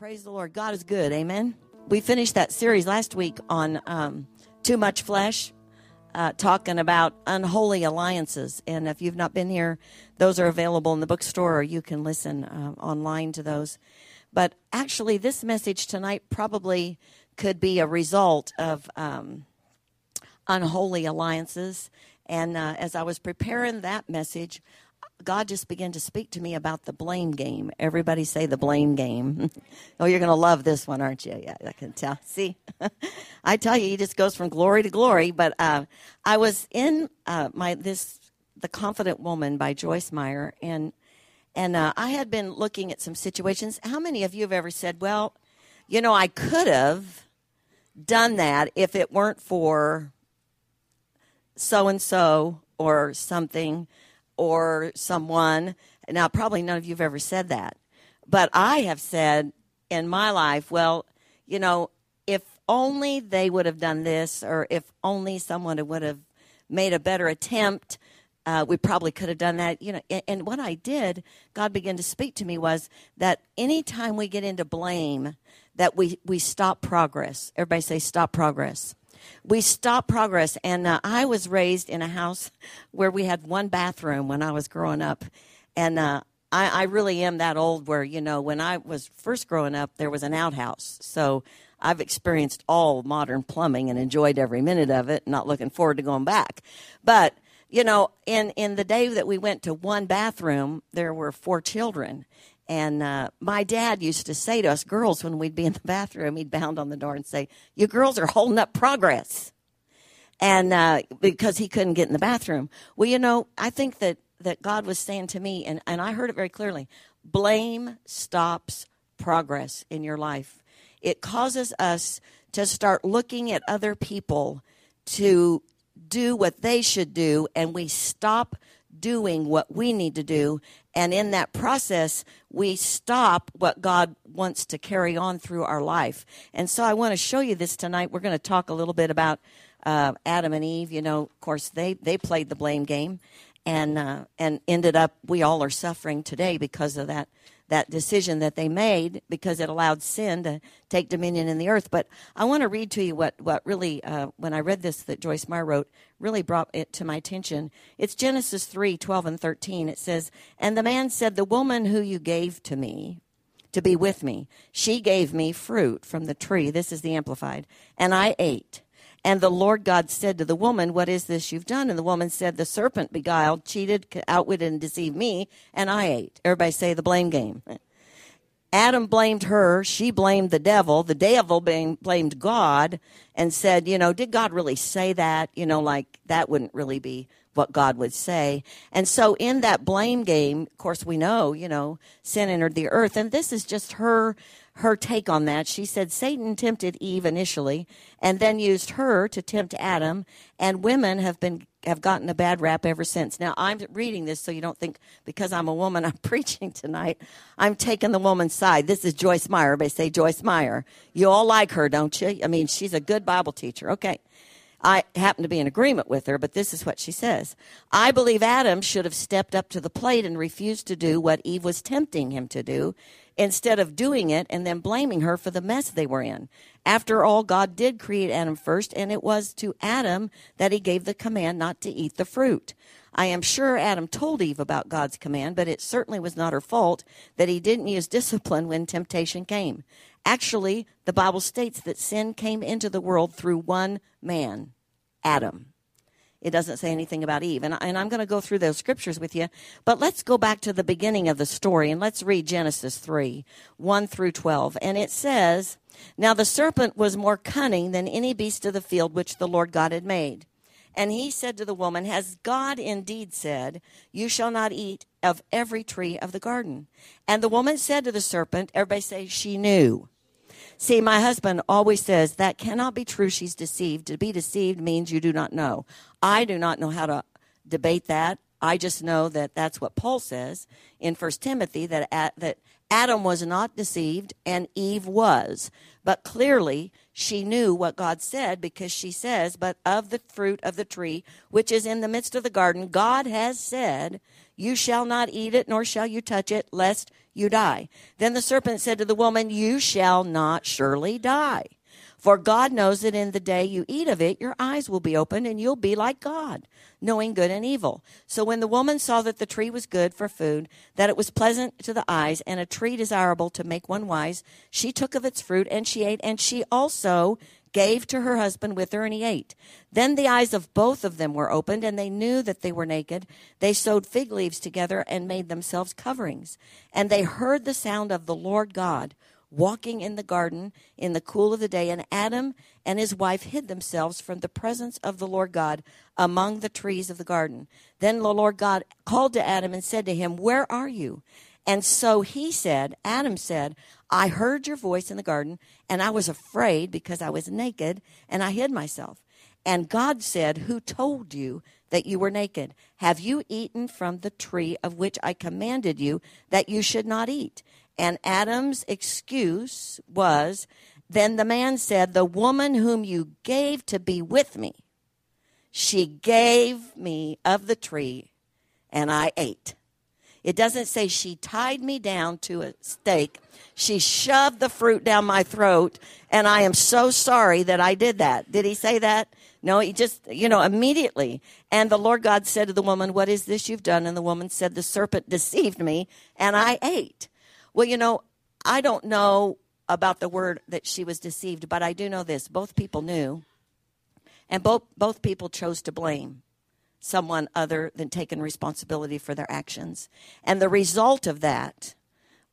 Praise the Lord. God is good. Amen. We finished that series last week on um, too much flesh, uh, talking about unholy alliances. And if you've not been here, those are available in the bookstore, or you can listen uh, online to those. But actually, this message tonight probably could be a result of um, unholy alliances. And uh, as I was preparing that message, God just began to speak to me about the blame game. Everybody say the blame game. oh, you're going to love this one, aren't you? Yeah, I can tell. See, I tell you, he just goes from glory to glory. But uh, I was in uh, my this the Confident Woman by Joyce Meyer, and and uh, I had been looking at some situations. How many of you have ever said, "Well, you know, I could have done that if it weren't for so and so or something"? Or someone. Now, probably none of you have ever said that, but I have said in my life, well, you know, if only they would have done this, or if only someone would have made a better attempt, uh, we probably could have done that. You know, and, what I did, God began to speak to me was that anytime we get into blame, that we we stop progress. Everybody say stop progress we stop progress. And uh, I was raised in a house where we had one bathroom when I was growing up. And uh, I, I really am that old where, you know, when I was first growing up, there was an outhouse. So I've experienced all modern plumbing and enjoyed every minute of it, not looking forward to going back. But, you know, in, in the day that we went to one bathroom, there were four children. And uh, my dad used to say to us girls when we'd be in the bathroom, he'd bound on the door and say, You girls are holding up progress. And uh, because he couldn't get in the bathroom. Well, you know, I think that, that God was saying to me, and, and I heard it very clearly blame stops progress in your life. It causes us to start looking at other people to do what they should do, and we stop doing what we need to do. And in that process, we stop what God wants to carry on through our life. And so I want to show you this tonight. We're going to talk a little bit about uh, Adam and Eve. You know, of course, they, they played the blame game and, uh, and ended up, we all are suffering today because of that that decision that they made because it allowed sin to take dominion in the earth. But I want to read to you what, what really, uh, when I read this that Joyce Meyer wrote, really brought it to my attention. It's Genesis 3 12 and 13. It says, And the man said, The woman who you gave to me, to be with me, she gave me fruit from the tree. This is the Amplified. And I ate. And the Lord God said to the woman, What is this you've done? And the woman said, The serpent beguiled, cheated, outwitted, and deceived me, and I ate. Everybody say the blame game. Adam blamed her. She blamed the devil. The devil blamed God and said, You know, did God really say that? You know, like that wouldn't really be what God would say. And so in that blame game, of course, we know, you know, sin entered the earth. And this is just her her take on that. She said Satan tempted Eve initially and then used her to tempt Adam, and women have been have gotten a bad rap ever since. Now I'm reading this so you don't think because I'm a woman I'm preaching tonight. I'm taking the woman's side. This is Joyce Meyer. They say Joyce Meyer. You all like her, don't you? I mean, she's a good Bible teacher. Okay. I happen to be in agreement with her, but this is what she says. I believe Adam should have stepped up to the plate and refused to do what Eve was tempting him to do instead of doing it and then blaming her for the mess they were in. After all, God did create Adam first, and it was to Adam that he gave the command not to eat the fruit. I am sure Adam told Eve about God's command, but it certainly was not her fault that he didn't use discipline when temptation came. Actually, the Bible states that sin came into the world through one man, Adam. It doesn't say anything about Eve. And, and I'm going to go through those scriptures with you. But let's go back to the beginning of the story and let's read Genesis 3 1 through 12. And it says, Now the serpent was more cunning than any beast of the field which the Lord God had made. And he said to the woman, Has God indeed said, You shall not eat of every tree of the garden? And the woman said to the serpent, Everybody say, She knew. See, my husband always says that cannot be true. She's deceived. To be deceived means you do not know. I do not know how to debate that. I just know that that's what Paul says in First Timothy that that Adam was not deceived, and Eve was. But clearly, she knew what God said because she says, But of the fruit of the tree which is in the midst of the garden, God has said, You shall not eat it, nor shall you touch it, lest you die. Then the serpent said to the woman, You shall not surely die. For God knows that in the day you eat of it, your eyes will be opened, and you'll be like God, knowing good and evil. So when the woman saw that the tree was good for food, that it was pleasant to the eyes, and a tree desirable to make one wise, she took of its fruit, and she ate, and she also gave to her husband with her, and he ate. Then the eyes of both of them were opened, and they knew that they were naked. They sewed fig leaves together and made themselves coverings. And they heard the sound of the Lord God walking in the garden in the cool of the day, and Adam and his wife hid themselves from the presence of the Lord God among the trees of the garden. Then the Lord God called to Adam and said to him, Where are you? And so he said, Adam said, I heard your voice in the garden, and I was afraid because I was naked, and I hid myself. And God said, Who told you that you were naked? Have you eaten from the tree of which I commanded you that you should not eat? And Adam's excuse was Then the man said, The woman whom you gave to be with me, she gave me of the tree, and I ate. It doesn't say she tied me down to a stake. She shoved the fruit down my throat, and I am so sorry that I did that. Did he say that? No, he just, you know, immediately. And the Lord God said to the woman, What is this you've done? And the woman said, The serpent deceived me, and I ate. Well, you know, I don't know about the word that she was deceived, but I do know this. Both people knew, and both, both people chose to blame someone other than taking responsibility for their actions. And the result of that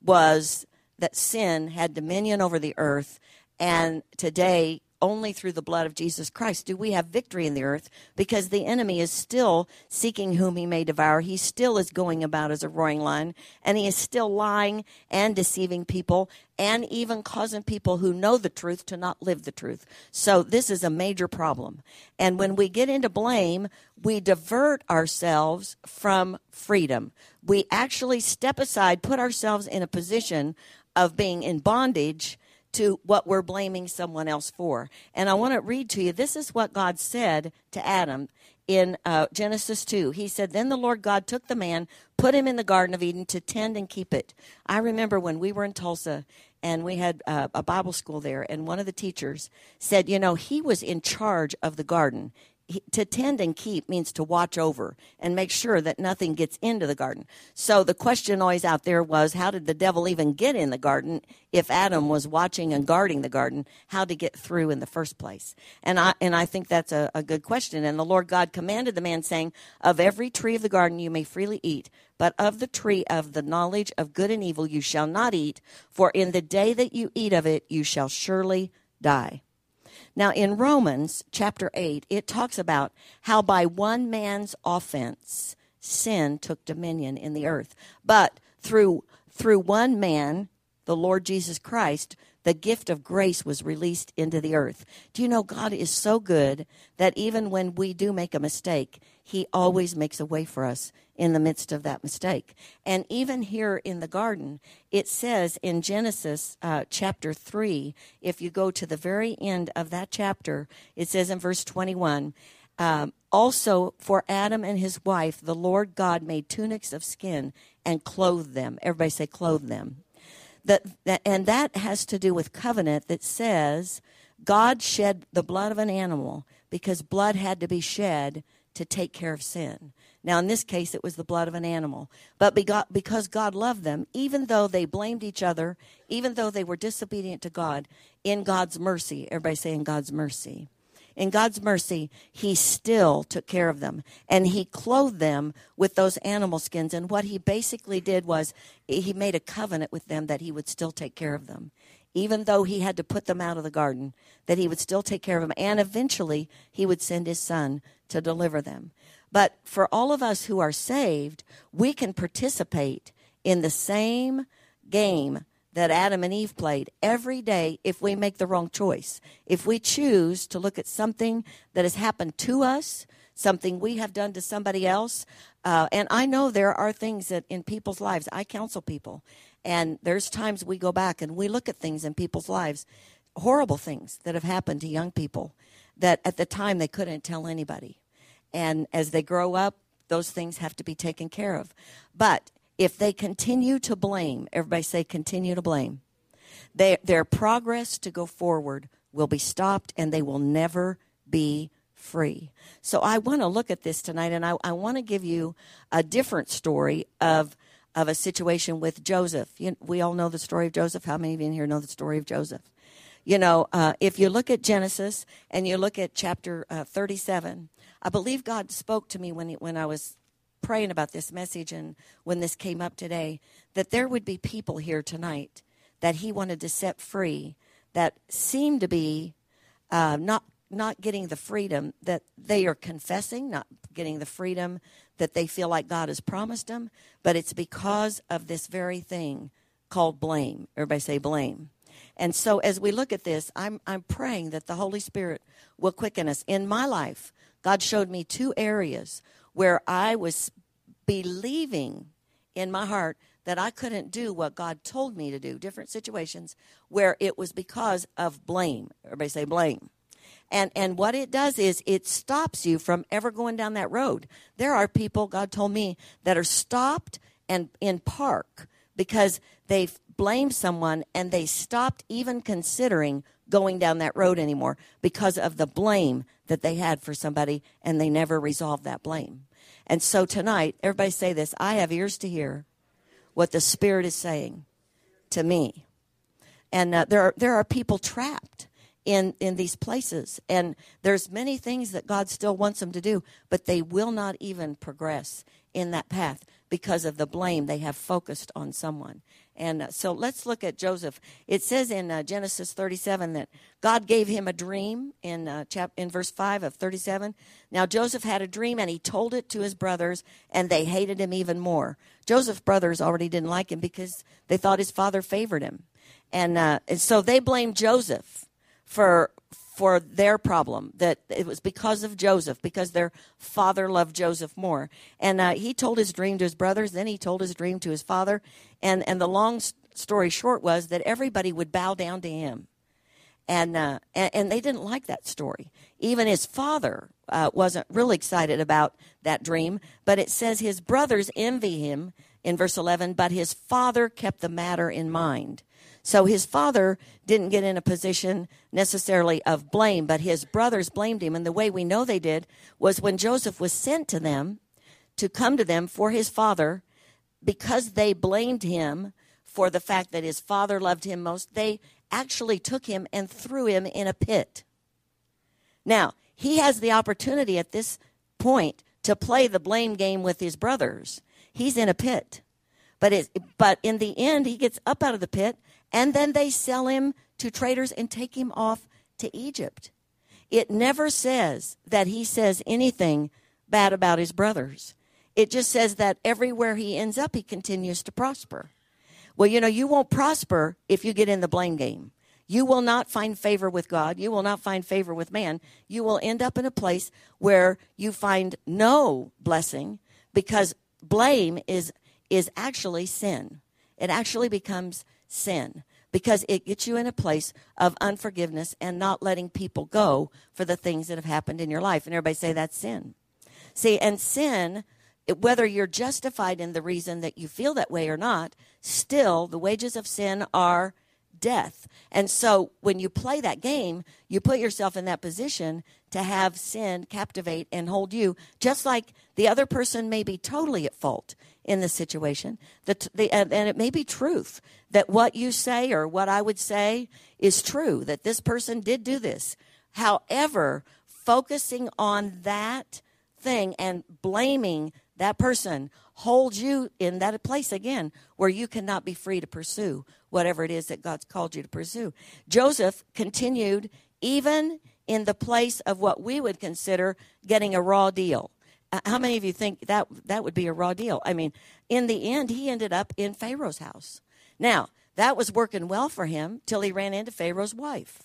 was that sin had dominion over the earth, and today only through the blood of Jesus Christ do we have victory in the earth because the enemy is still seeking whom he may devour. He still is going about as a roaring lion and he is still lying and deceiving people and even causing people who know the truth to not live the truth. So this is a major problem. And when we get into blame, we divert ourselves from freedom. We actually step aside, put ourselves in a position of being in bondage to what we're blaming someone else for. And I want to read to you this is what God said to Adam in uh, Genesis 2. He said, Then the Lord God took the man, put him in the Garden of Eden to tend and keep it. I remember when we were in Tulsa and we had uh, a Bible school there, and one of the teachers said, You know, he was in charge of the garden to tend and keep means to watch over and make sure that nothing gets into the garden. So the question always out there was how did the devil even get in the garden if Adam was watching and guarding the garden? How to get through in the first place? And I and I think that's a, a good question. And the Lord God commanded the man, saying, Of every tree of the garden you may freely eat, but of the tree of the knowledge of good and evil you shall not eat, for in the day that you eat of it you shall surely die. Now, in Romans chapter 8, it talks about how by one man's offense, sin took dominion in the earth. But through, through one man, the Lord Jesus Christ, the gift of grace was released into the earth. Do you know God is so good that even when we do make a mistake, He always makes a way for us in the midst of that mistake. And even here in the garden, it says in Genesis uh, chapter 3, if you go to the very end of that chapter, it says in verse 21, um, also for Adam and his wife, the Lord God made tunics of skin and clothed them. Everybody say, clothed them. That, and that has to do with covenant that says God shed the blood of an animal because blood had to be shed to take care of sin. Now, in this case, it was the blood of an animal. But because God loved them, even though they blamed each other, even though they were disobedient to God, in God's mercy, everybody say, in God's mercy. In God's mercy, He still took care of them. And He clothed them with those animal skins. And what He basically did was He made a covenant with them that He would still take care of them even though he had to put them out of the garden, that he would still take care of them. And eventually, he would send his son to deliver them. But for all of us who are saved, we can participate in the same game that Adam and Eve played every day if we make the wrong choice. If we choose to look at something that has happened to us, something we have done to somebody else, uh, and I know there are things that in people's lives, I counsel people, And there's times we go back and we look at things in people's lives, horrible things that have happened to young people that at the time they couldn't tell anybody. And as they grow up, those things have to be taken care of. But if they continue to blame, everybody say continue to blame, they, their progress to go forward will be stopped and they will never be free. So I want to look at this tonight and I, I want to give you a different story of, of a situation with Joseph. You, we all know the story of Joseph. How many of you in here know the story of Joseph? You know, uh, if you look at Genesis and you look at chapter uh, 37, I believe God spoke to me when, he, when I was praying about this message and when this came up today that there would be people here tonight that He wanted to set free that seem to be uh, not not getting the freedom that they are confessing, not getting the freedom that they feel like God has promised them, but it's because of this very thing called blame. Everybody say blame. And so as we look at this, I'm I'm praying that the Holy Spirit will quicken us. In my life, God showed me two areas where I was believing in my heart that I couldn't do what God told me to do, different situations where it was because of blame. Everybody say blame. And and what it does is it stops you from ever going down that road. There are people God told me that are stopped and in park because they've blamed someone and they stopped even considering going down that road anymore because of the blame that they had for somebody and they never resolved that blame. And so tonight, everybody say this I have ears to hear what the Spirit is saying to me. And uh, there, are, there are people trapped in, in these places. And there's many things that God still wants them to do, but they will not even progress in that path because of the blame they have focused on someone. And uh, so let's look at Joseph. It says in uh, Genesis 37 that God gave him a dream in uh, chap- in verse 5 of 37. Now Joseph had a dream and he told it to his brothers and they hated him even more. Joseph's brothers already didn't like him because they thought his father favored him. And, uh, and so they blamed Joseph for for their problem that it was because of Joseph, because their father loved Joseph more. And uh, he told his dream to his brothers, then he told his dream to his father. And, and the long story short was that everybody would bow down to him. And, uh, and, and, they didn't like that story. Even his father uh, wasn't really excited about that dream, but it says his brothers envy him in verse 11, but his father kept the matter in mind. So his father didn't get in a position necessarily of blame, but his brothers blamed him. And the way we know they did was when Joseph was sent to them to come to them for his father, because they blamed him for the fact that his father loved him most, they actually took him and threw him in a pit. Now, he has the opportunity at this point to play the blame game with his brothers. He's in a pit. But it, but in the end, he gets up out of the pit and then they sell him to traders and take him off to Egypt. It never says that he says anything bad about his brothers. It just says that everywhere he ends up, he continues to prosper. Well, you know, you won't prosper if you get in the blame game. You will not find favor with God. You will not find favor with man. You will end up in a place where you find no blessing because blame is is actually sin. It actually becomes sin because it gets you in a place of unforgiveness and not letting people go for the things that have happened in your life. And everybody say that's sin. See, and sin, whether you're justified in the reason that you feel that way or not, still the wages of sin are death. And so when you play that game, you put yourself in that position to have sin captivate and hold you, just like the other person may be totally at fault in the situation. The, the, and it may be truth that what you say or what I would say is true, that this person did do this. However, focusing on that thing and blaming that person holds you in that place again where you cannot be free to pursue whatever it is that God's called you to pursue. Joseph continued even in the place of what we would consider getting a raw deal. Uh, how many of you think that that would be a raw deal? I mean, in the end, he ended up in Pharaoh's house. Now, that was working well for him till he ran into Pharaoh's wife.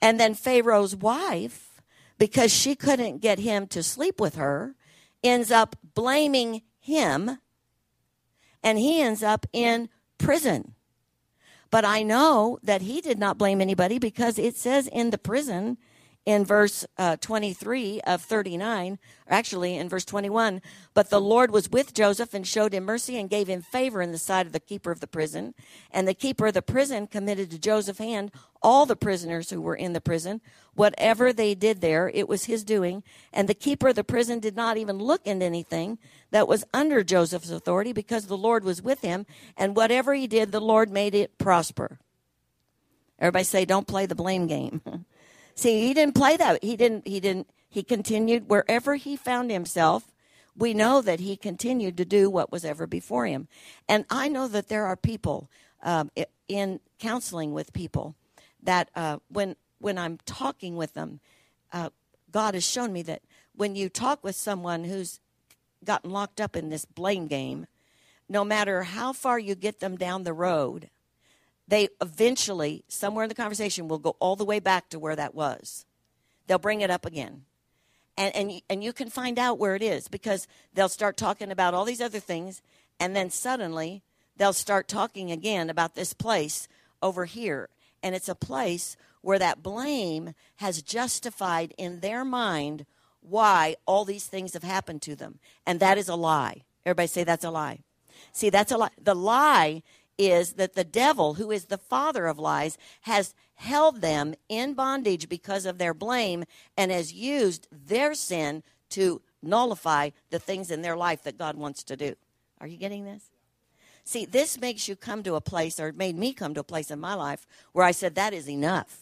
And then Pharaoh's wife, because she couldn't get him to sleep with her, ends up blaming him and he ends up in prison. But I know that he did not blame anybody because it says in the prison in verse uh, 23 of 39, or actually in verse 21, but the Lord was with Joseph and showed him mercy and gave him favor in the sight of the keeper of the prison. And the keeper of the prison committed to Joseph's hand all the prisoners who were in the prison. Whatever they did there, it was his doing. And the keeper of the prison did not even look into anything that was under Joseph's authority because the Lord was with him. And whatever he did, the Lord made it prosper. Everybody say, don't play the blame game. See, he didn't play that. He didn't. He didn't. He continued wherever he found himself. We know that he continued to do what was ever before him. And I know that there are people um, in counseling with people that uh, when when I'm talking with them, uh, God has shown me that when you talk with someone who's gotten locked up in this blame game, no matter how far you get them down the road, they eventually, somewhere in the conversation, will go all the way back to where that was. They'll bring it up again. And, and, and you can find out where it is because they'll start talking about all these other things, and then suddenly they'll start talking again about this place over here. And it's a place where that blame has justified in their mind why all these things have happened to them. And that is a lie. Everybody say that's a lie. See, that's a lie. The lie is that the devil, who is the father of lies, has held them in bondage because of their blame and has used their sin to nullify the things in their life that God wants to do. Are you getting this? See, this makes you come to a place, or made me come to a place in my life where I said, that is enough.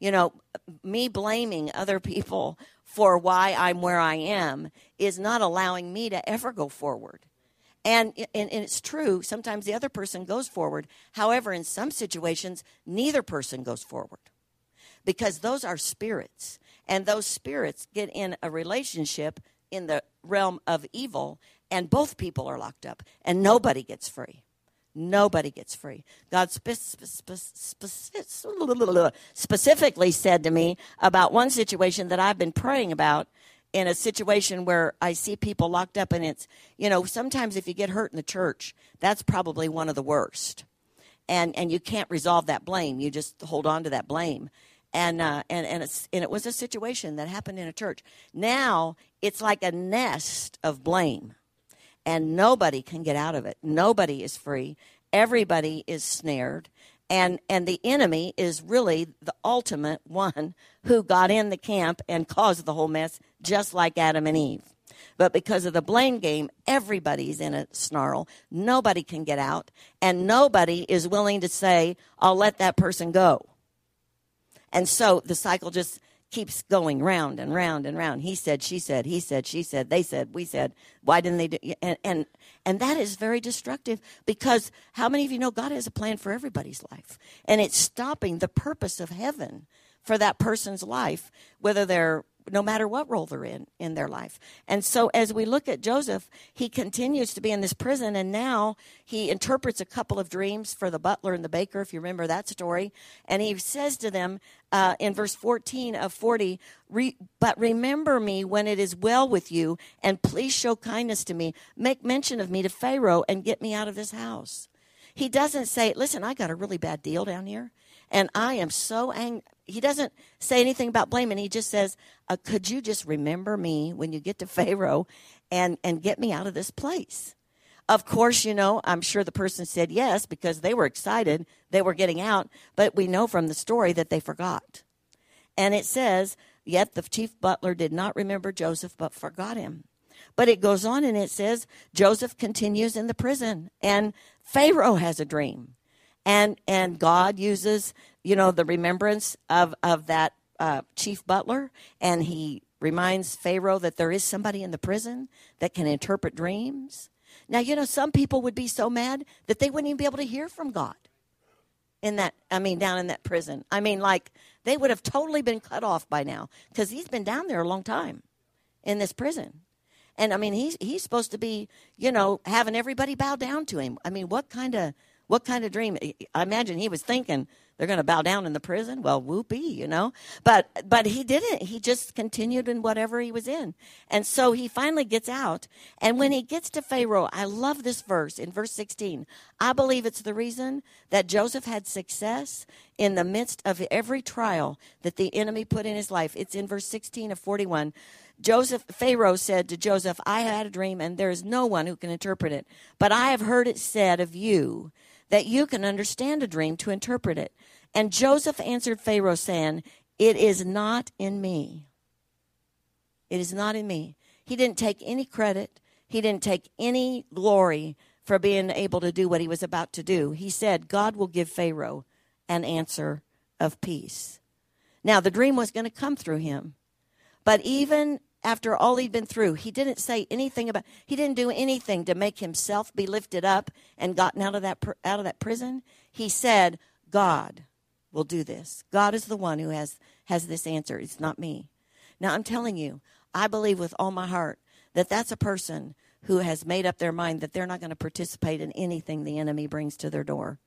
You know, me blaming other people for why I'm where I am is not allowing me to ever go forward. And, and, and, it's true, sometimes the other person goes forward. However, in some situations, neither person goes forward because those are spirits. And those spirits get in a relationship in the realm of evil, and both people are locked up, and nobody gets free. Nobody gets free. God spe- spe- spe- specifically said to me about one situation that I've been praying about in a situation where I see people locked up, and it's, you know, sometimes if you get hurt in the church, that's probably one of the worst. And, and you can't resolve that blame. You just hold on to that blame. And, uh, and, and, it's, and it was a situation that happened in a church. Now it's like a nest of blame, and nobody can get out of it. Nobody is free. Everybody is snared and and the enemy is really the ultimate one who got in the camp and caused the whole mess just like Adam and Eve. But because of the blame game everybody's in a snarl. Nobody can get out. And nobody is willing to say I'll let that person go. And so the cycle just keeps going round and round and round. He said, she said, he said, she said, they said, we said. Why didn't they do? And and and that is very destructive because how many of you know God has a plan for everybody's life, and it's stopping the purpose of heaven for that person's life, whether they're no matter what role they're in in their life. And so as we look at Joseph, he continues to be in this prison and now he interprets a couple of dreams for the butler and the baker if you remember that story, and he says to them uh, in verse 14 of 40, Re- but remember me when it is well with you and please show kindness to me. Make mention of me to Pharaoh and get me out of this house. He doesn't say, "Listen, I got a really bad deal down here." And I am so angry he doesn't say anything about blaming. He just says, uh, "Could you just remember me when you get to Pharaoh, and and get me out of this place?" Of course, you know, I'm sure the person said yes because they were excited they were getting out, but we know from the story that they forgot. And it says, "Yet the chief butler did not remember Joseph, but forgot him." But it goes on and it says Joseph continues in the prison, and Pharaoh has a dream and and God uses you know the remembrance of of that uh, chief butler, and he reminds Pharaoh that there is somebody in the prison that can interpret dreams. Now you know some people would be so mad that they wouldn't even be able to hear from God in that I mean down in that prison. I mean like they would have totally been cut off by now because he's been down there a long time in this prison. And I mean he's he's supposed to be, you know, having everybody bow down to him. I mean, what kind of What kind of dream? I imagine he was thinking they're going to bow down in the prison. Well, whoopee, you know. But but he didn't. He just continued in whatever he was in, and so he finally gets out. And when he gets to Pharaoh, I love this verse in verse sixteen. I believe it's the reason that Joseph had success in the midst of every trial that the enemy put in his life. It's in verse sixteen of forty-one. Joseph Pharaoh said to Joseph, I had a dream and there is no one who can interpret it, but I have heard it said of you that you can understand a dream to interpret it. And Joseph answered Pharaoh, saying, It is not in me. It is not in me. He didn't take any credit, he didn't take any glory for being able to do what he was about to do. He said, God will give Pharaoh an answer of peace. Now, the dream was going to come through him. But even after all he'd been through, he didn't say anything about he didn't do anything to make himself be lifted up and gotten out of that out of that prison. He said, "God will do this. God is the one who has has this answer. It's not me." Now I'm telling you, I believe with all my heart that that's a person who has made up their mind that they're not going to participate in anything the enemy brings to their door.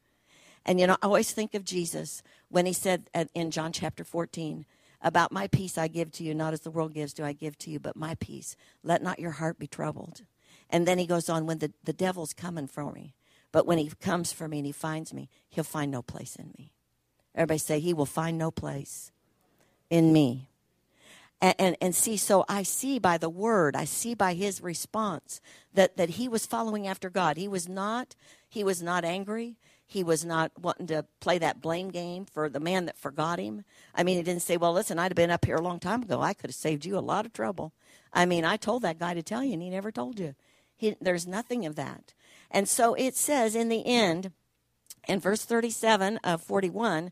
And you know, I always think of Jesus when he said in John chapter 14, about my peace I give to you, not as the world gives do I give to you, but my peace. Let not your heart be troubled. And then he goes on, when the, the devil's coming for me, but when he comes for me and he finds me, he'll find no place in me. Everybody say, he will find no place in me. And, and, and, see, so I see by the word, I see by his response that, that he was following after God. He was not, he was not angry. He was not wanting to play that blame game for the man that forgot him. I mean, he didn't say, Well, listen, I'd have been up here a long time ago. I could have saved you a lot of trouble. I mean, I told that guy to tell you, and he never told you. He, there's nothing of that. And so it says in the end, in verse 37 of 41,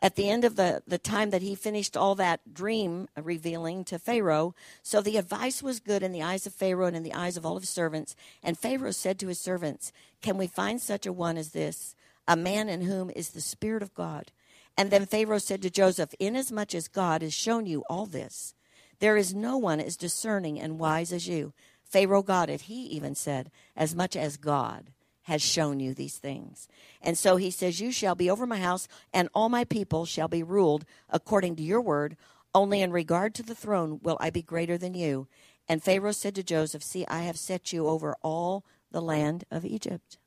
at the end of the, the time that he finished all that dream revealing to Pharaoh. So the advice was good in the eyes of Pharaoh and in the eyes of all of his servants. And Pharaoh said to his servants, Can we find such a one as this? A man in whom is the Spirit of God. And then Pharaoh said to Joseph, Inasmuch as God has shown you all this, there is no one as discerning and wise as you. Pharaoh got it. He even said, As much as God has shown you these things. And so he says, You shall be over my house, and all my people shall be ruled according to your word. Only in regard to the throne will I be greater than you. And Pharaoh said to Joseph, See, I have set you over all the land of Egypt.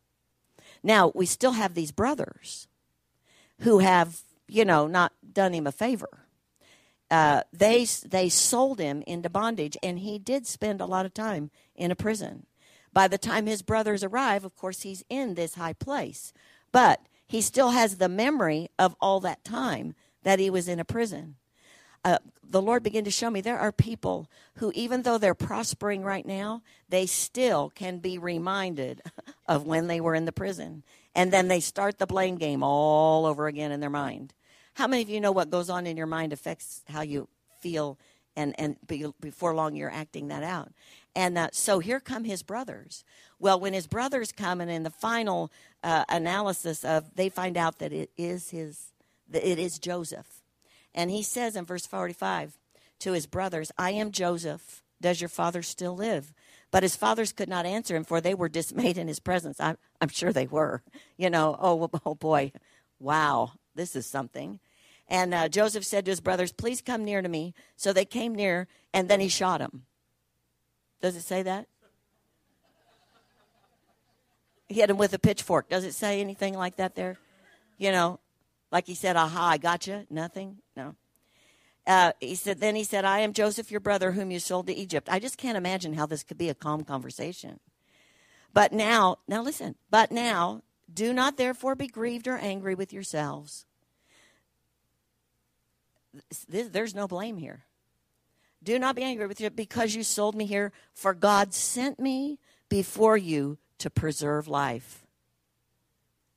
Now, we still have these brothers who have, you know, not done him a favor. Uh, they they sold him into bondage, and he did spend a lot of time in a prison. By the time his brothers arrive, of course, he's in this high place, but he still has the memory of all that time that he was in a prison uh, the Lord began to show me there are people who, even though they're prospering right now, they still can be reminded of when they were in the prison. And then they start the blame game all over again in their mind. How many of you know what goes on in your mind affects how you feel, and, and before long you're acting that out? And uh, so here come his brothers. Well, when his brothers come, and in the final uh, analysis of, they find out that it is his, that it is Joseph and he says in verse 45 to his brothers, I am Joseph. Does your father still live? But his fathers could not answer him, for they were dismayed in his presence. I'm, I'm sure they were. You know, oh, oh boy, wow, this is something. And uh, Joseph said to his brothers, Please come near to me. So they came near, and then he shot him. Does it say that? He hit him with a pitchfork. Does it say anything like that there? You know, like he said, aha, I got you. Nothing? No. Uh, he said, then he said, I am Joseph, your brother, whom you sold to Egypt. I just can't imagine how this could be a calm conversation. But now, now listen, but now, do not therefore be grieved or angry with yourselves. There's no blame here. Do not be angry with you because you sold me here, for God sent me before you to preserve life.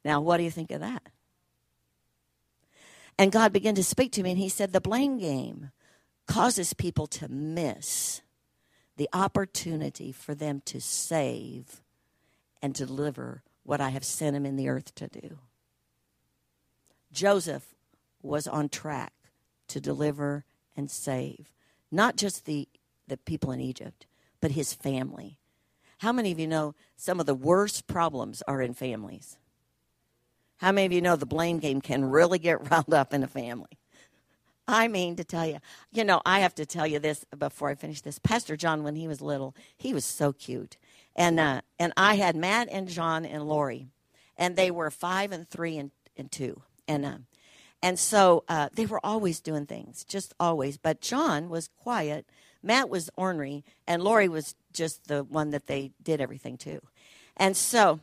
Now, what do you think of that? And God began to speak to me, and He said, The blame game causes people to miss the opportunity for them to save and deliver what I have sent him in the earth to do. Joseph was on track to deliver and save not just the, the people in Egypt, but his family. How many of you know some of the worst problems are in families? How many of you know the blame game can really get riled up in a family? I mean, to tell you, you know, I have to tell you this before I finish this. Pastor John, when he was little, he was so cute, and uh, and I had Matt and John and Lori, and they were five and three and, and two, and uh, and so uh, they were always doing things, just always. But John was quiet, Matt was ornery, and Lori was just the one that they did everything to, and so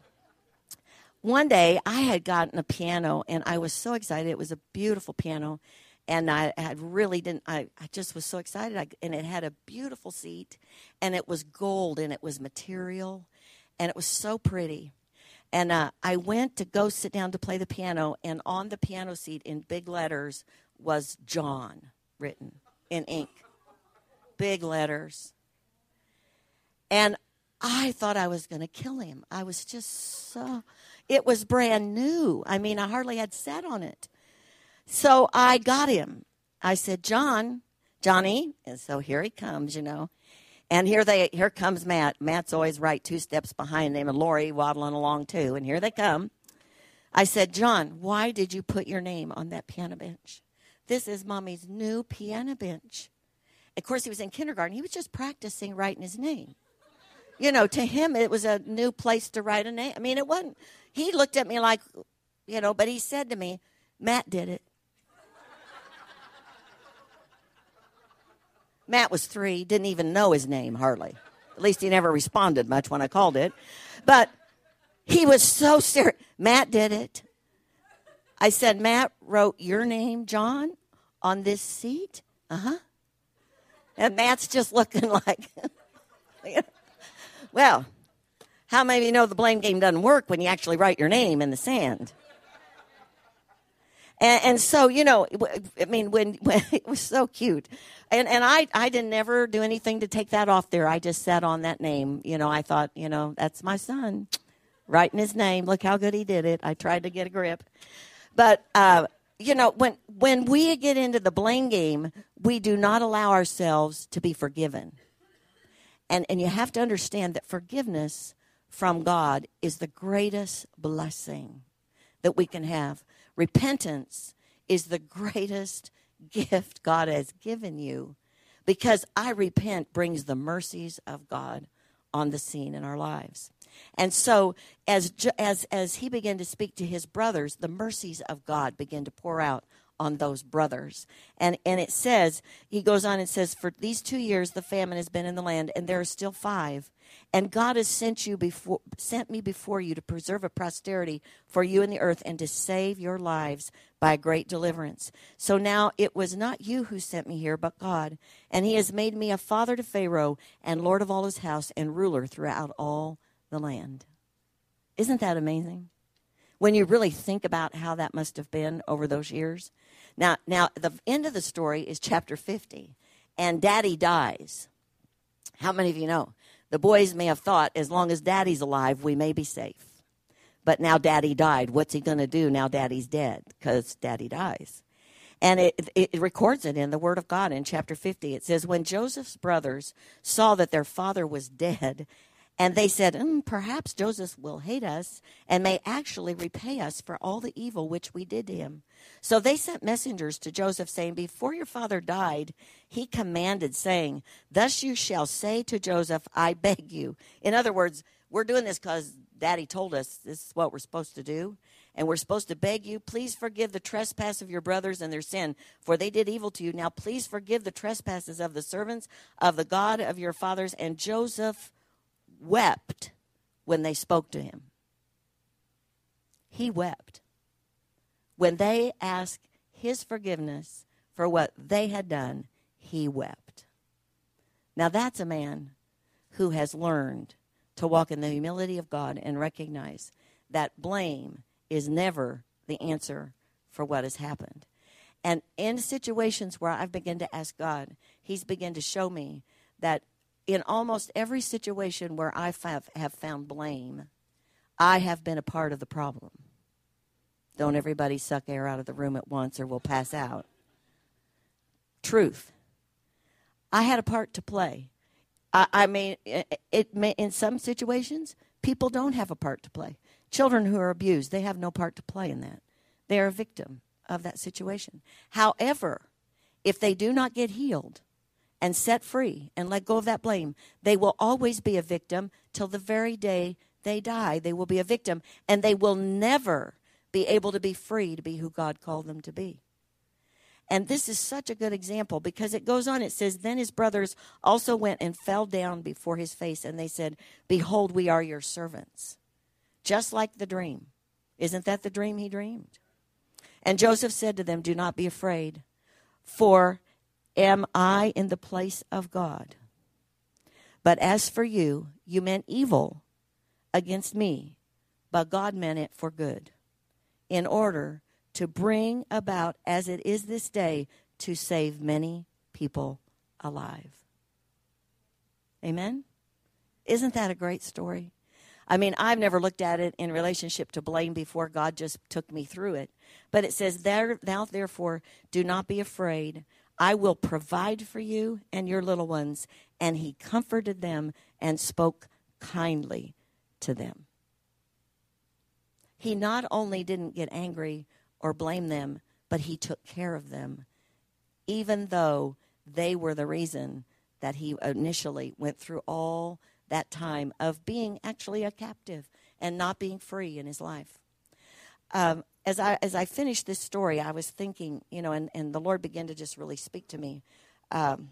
one day I had gotten a piano and I was so excited. It was a beautiful piano. And I had really didn't, I, I just was so excited. I, and it had a beautiful seat and it was gold and it was material and it was so pretty. And uh, I went to go sit down to play the piano, and on the piano seat in big letters was John written in ink. Big letters. And I thought I was going to kill him. I was just so it was brand new. I mean, I hardly had sat on it. So I got him. I said, John, Johnny. And so here he comes, you know. And here they here comes Matt. Matt's always right two steps behind him, and Lori waddling along too. And here they come. I said, John, why did you put your name on that piano bench? This is mommy's new piano bench. Of course, he was in kindergarten. He was just practicing writing his name. You know, to him, it was a new place to write a name. I mean, it wasn't he looked at me like, you know, but he said to me, Matt did it. Matt was three, didn't even know his name hardly. At least he never responded much when I called it. But he was so serious. Matt did it. I said, Matt wrote your name, John, on this seat? Uh huh. And Matt's just looking like, well, how many of you know the blame game doesn't work when you actually write your name in the sand? And, and so, you know, I mean, when, when it was so cute. And, and I, I didn't ever do anything to take that off there. I just sat on that name. You know, I thought, you know, that's my son writing his name. Look how good he did it. I tried to get a grip. But, uh, you know, when, when we get into the blame game, we do not allow ourselves to be forgiven. And, and you have to understand that forgiveness from God is the greatest blessing that we can have. Repentance is the greatest gift God has given you because I repent brings the mercies of God on the scene in our lives. And so as as as he began to speak to his brothers, the mercies of God began to pour out on those brothers. And and it says, he goes on and says, For these two years the famine has been in the land, and there are still five. And God has sent you before sent me before you to preserve a posterity for you in the earth and to save your lives by a great deliverance. So now it was not you who sent me here, but God. And he has made me a father to Pharaoh and Lord of all his house and ruler throughout all the land. Isn't that amazing? When you really think about how that must have been over those years. Now, now the end of the story is chapter 50, and daddy dies. How many of you know? The boys may have thought, as long as daddy's alive, we may be safe. But now daddy died. What's he going to do now daddy's dead? Because daddy dies. And it, it, records it in the Word of God in chapter 50. It says, When Joseph's brothers saw that their father was dead and they said, mm, Perhaps Joseph will hate us and may actually repay us for all the evil which we did to him. So they sent messengers to Joseph, saying, Before your father died, he commanded, saying, Thus you shall say to Joseph, I beg you. In other words, we're doing this because daddy told us this is what we're supposed to do. And we're supposed to beg you, please forgive the trespass of your brothers and their sin, for they did evil to you. Now please forgive the trespasses of the servants of the God of your fathers. And Joseph wept when they spoke to him. He wept. When they asked his forgiveness for what they had done, he wept. Now that's a man who has learned to walk in the humility of God and recognize that blame is never the answer for what has happened. And in situations where I've begun to ask God, He's begun to show me that in almost every situation where I have found blame, I have been a part of the problem. Don't everybody suck air out of the room at once or we'll pass out. Truth. I had a part to play. I, I mean, it, it may, in some situations, people don't have a part to play. Children who are abused, they have no part to play in that. They are a victim of that situation. However, if they do not get healed and set free and let go of that blame, they will always be a victim till the very day they die. They will be a victim and they will never be able to be free to be who God called them to be. And this is such a good example because it goes on. It says, Then his brothers also went and fell down before his face, and they said, Behold, we are your servants. Just like the dream. Isn't that the dream he dreamed? And Joseph said to them, Do not be afraid, for am I in the place of God? But as for you, you meant evil against me, but God meant it for good, in order to bring about, as it is this day, to save many people alive. Amen? Isn't that a great story? I mean, I've never looked at it in relationship to blame before God just took me through it. But it says, Thou therefore do not be afraid. I will provide for you and your little ones. And he comforted them and spoke kindly to them. He not only didn't get angry or blame them, but he took care of them, even though they were the reason that he initially went through all that time of being actually a captive and not being free in his life. Um, as I as I finished this story, I was thinking, you know, and, and the Lord began to just really speak to me. Um,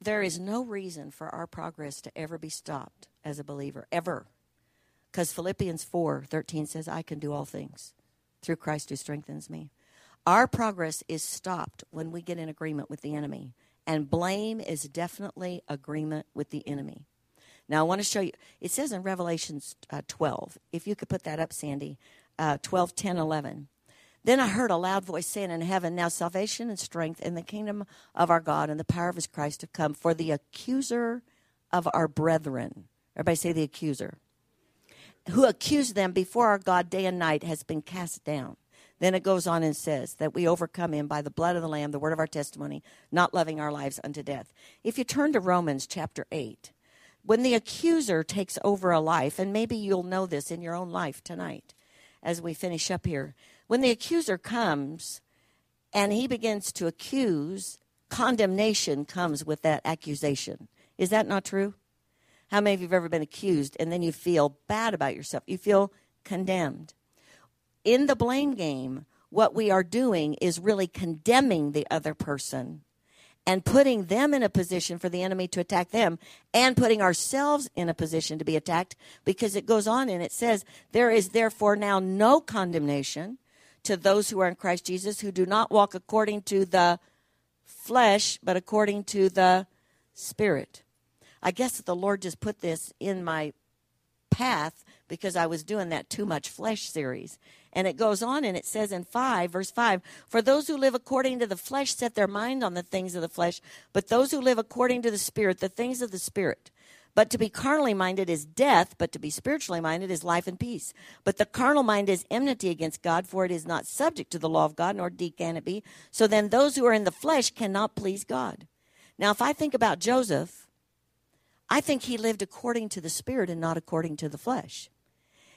there is no reason for our progress to ever be stopped as a believer, ever. Because Philippians 4 13 says, I can do all things through Christ who strengthens me. Our progress is stopped when we get in agreement with the enemy. And blame is definitely agreement with the enemy. Now, I want to show you, it says in Revelations uh, 12, if you could put that up, Sandy, uh, 12, 10, 11. Then I heard a loud voice saying in heaven, Now salvation and strength in the kingdom of our God and the power of his Christ have come, for the accuser of our brethren, everybody say the accuser, who accused them before our God day and night has been cast down. Then it goes on and says that we overcome him by the blood of the Lamb, the word of our testimony, not loving our lives unto death. If you turn to Romans chapter 8, when the accuser takes over a life, and maybe you'll know this in your own life tonight as we finish up here, when the accuser comes and he begins to accuse, condemnation comes with that accusation. Is that not true? How many of you have ever been accused and then you feel bad about yourself? You feel condemned in the blame game, what we are doing is really condemning the other person and putting them in a position for the enemy to attack them and putting ourselves in a position to be attacked because it goes on and it says, There is therefore now no condemnation to those who are in Christ Jesus who do not walk according to the flesh, but according to the Spirit. I guess the Lord just put this in my path because I was doing that too much flesh series. And it goes on and it says in 5, verse 5 For those who live according to the flesh set their mind on the things of the flesh, but those who live according to the Spirit, the things of the Spirit. But to be carnally minded is death, but to be spiritually minded is life and peace. But the carnal mind is enmity against God, for it is not subject to the law of God, nor can it be. So then those who are in the flesh cannot please God. Now, if I think about Joseph, I think he lived according to the Spirit and not according to the flesh.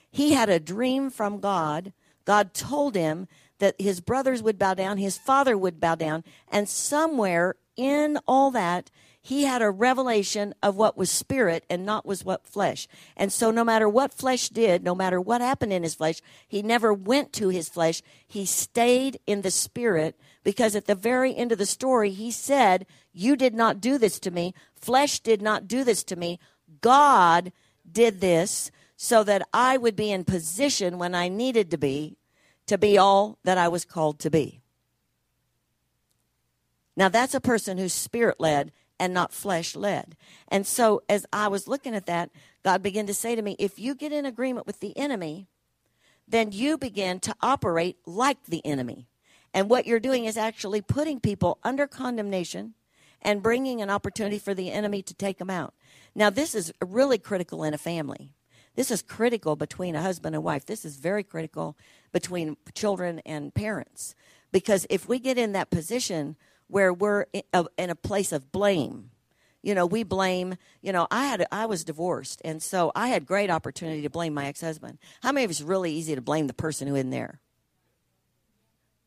He had a dream from God God told him that his brothers would bow down, his father would bow down, and somewhere in all that, he had a revelation of what was spirit and not was what flesh. And so no matter what flesh did, no matter what happened in his flesh, he never went to his flesh. He stayed in the spirit because at the very end of the story, he said, you did not do this to me. Flesh did not do this to me. God did this so that I would be in position when I needed to be to be all that I was called to be. Now, that's a person who's spirit led and not flesh led. And so, as I was looking at that, God began to say to me, if you get in agreement with the enemy, then you begin to operate like the enemy. And what you're doing is actually putting people under condemnation and bringing an opportunity for the enemy to take them out. Now, this is really critical in a family this is critical between a husband and wife. This is very critical between children and parents. Because if we get in that position where we're in a place of blame, you know, we blame, you know, I had I was divorced and so I had great opportunity to blame my ex-husband. How many of it's really easy to blame the person who in there?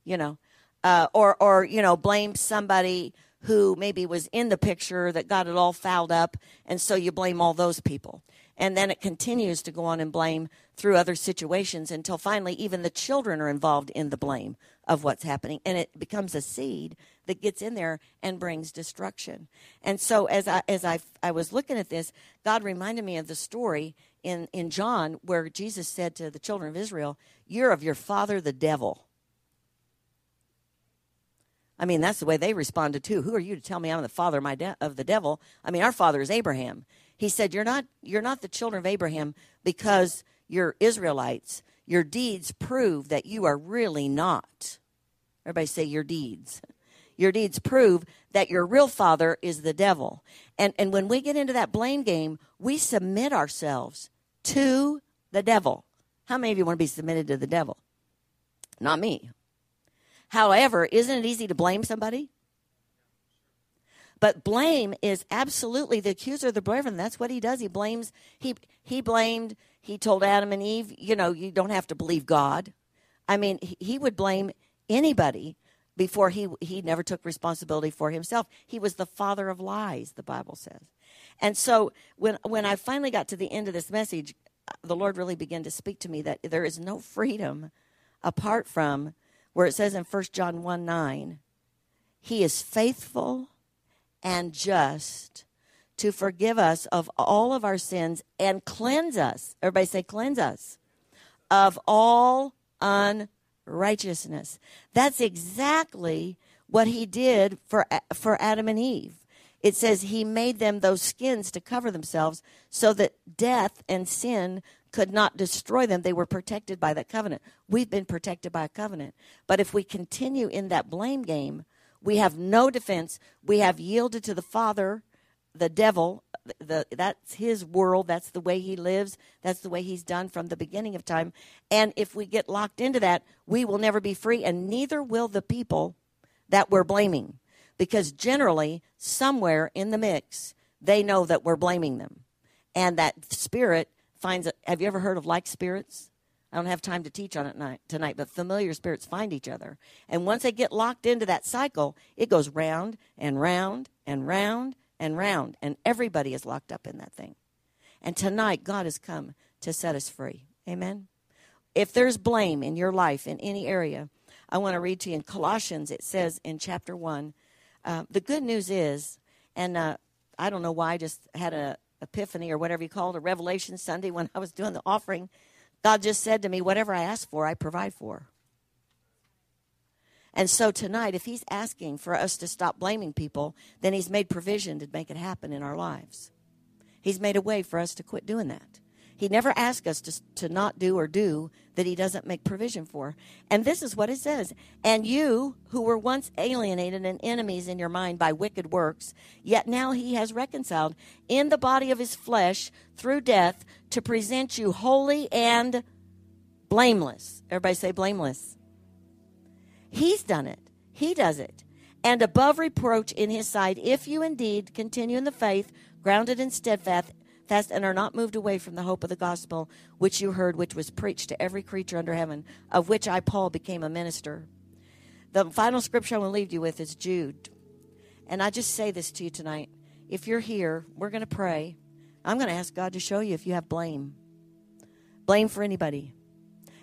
You know, uh, or or you know, blame somebody who maybe was in the picture that got it all fouled up and so you blame all those people. And then it continues to go on and blame through other situations until finally even the children are involved in the blame of what's happening and it becomes a seed that gets in there and brings destruction. And so as I as I I was looking at this, God reminded me of the story in in John where Jesus said to the children of Israel, "You're of your father the devil." I mean, that's the way they responded too. Who are you to tell me I'm the father of, de- of the devil? I mean, our father is Abraham. He said, "You're not you're not the children of Abraham because you're Israelites. Your deeds prove that you are really not." Everybody say your deeds. Your deeds prove that your real father is the devil. And and when we get into that blame game, we submit ourselves to the devil. How many of you want to be submitted to the devil? Not me. However, isn't it easy to blame somebody? But blame is absolutely the accuser of the brethren. That's what he does. He blames. He he blamed. He told Adam and Eve, you know, you don't have to believe God. I mean, he, he would blame anybody before he he never took responsibility for himself. He was the father of lies, the Bible says. And so when when I finally got to the end of this message, the Lord really began to speak to me that there is no freedom apart from where it says in 1 John 1 9, He is faithful and just to forgive us of all of our sins and cleanse us. Everybody say, cleanse us of all unrighteousness. That's exactly what he did for, for Adam and Eve. It says he made them those skins to cover themselves so that death and sin could not destroy them. They were protected by that covenant. We've been protected by a covenant. But if we continue in that blame game, we have no defense. We have yielded to the Father, the devil. The, that's his world. That's the way he lives. That's the way he's done from the beginning of time. And if we get locked into that, we will never be free, and neither will the people that we're blaming. Because generally, somewhere in the mix, they know that we're blaming them. And that spirit finds, have you ever heard of like spirits? I don't have time to teach on it tonight, but familiar spirits find each other. And once they get locked into that cycle, it goes round and round and round and round. And everybody is locked up in that thing. And tonight, God has come to set us free. Amen. If there's blame in your life in any area, I want to read to you in Colossians, it says in chapter 1. Uh, the good news is, and uh, I don't know why I just had a epiphany or whatever you call it, a revelation Sunday when I was doing the offering God just said to me, whatever I ask for, I provide for. And so tonight, if He's asking for us to stop blaming people, then He's made provision to make it happen in our lives. He's made a way for us to quit doing that. He never asks us to, to not do or do that he doesn't make provision for. And this is what it says. And you, who were once alienated and enemies in your mind by wicked works, yet now he has reconciled in the body of his flesh through death to present you holy and blameless. Everybody say blameless. He's done it. He does it. And above reproach in his sight, if you indeed continue in the faith, grounded and steadfast, fast and are not moved away from the hope of the gospel which you heard, which was preached to every creature under heaven, of which I, Paul, became a minister. The final scripture I want to leave you with is Jude. And I just say this to you tonight. If you're here, we're going to pray. I'm going to ask God to show you if you have blame. Blame for anybody.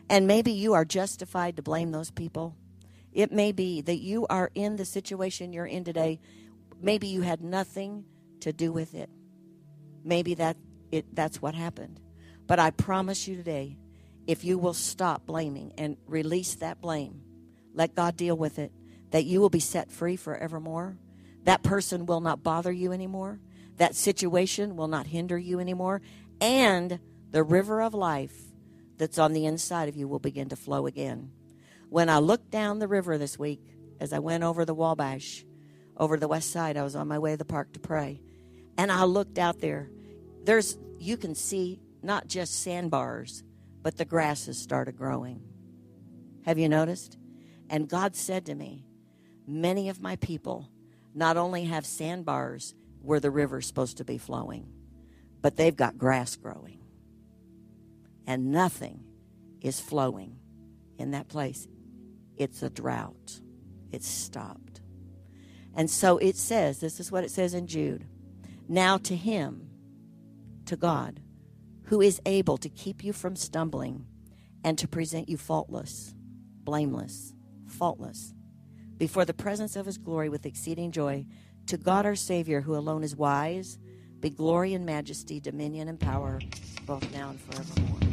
And maybe you are justified to blame those people. It may be that you are in the situation you're in today. Maybe you had nothing to do with it. Maybe that it, that's what happened. But I promise you today, if you will stop blaming and release that blame, let God deal with it, that you will be set free forevermore. That person will not bother you anymore. That situation will not hinder you anymore. And the river of life that's on the inside of you will begin to flow again. When I looked down the river this week, as I went over the Wabash, over the west side, I was on my way to the park to pray. And I looked out there. There's you can see not just sandbars, but the grasses started growing. Have you noticed? And God said to me, Many of my people not only have sandbars where the river's supposed to be flowing, but they've got grass growing. And nothing is flowing in that place. It's a drought. It's stopped. And so it says, this is what it says in Jude. Now to him, to God, who is able to keep you from stumbling and to present you faultless, blameless, faultless, before the presence of his glory with exceeding joy, to God our Savior, who alone is wise, be glory and majesty, dominion and power, both now and forevermore.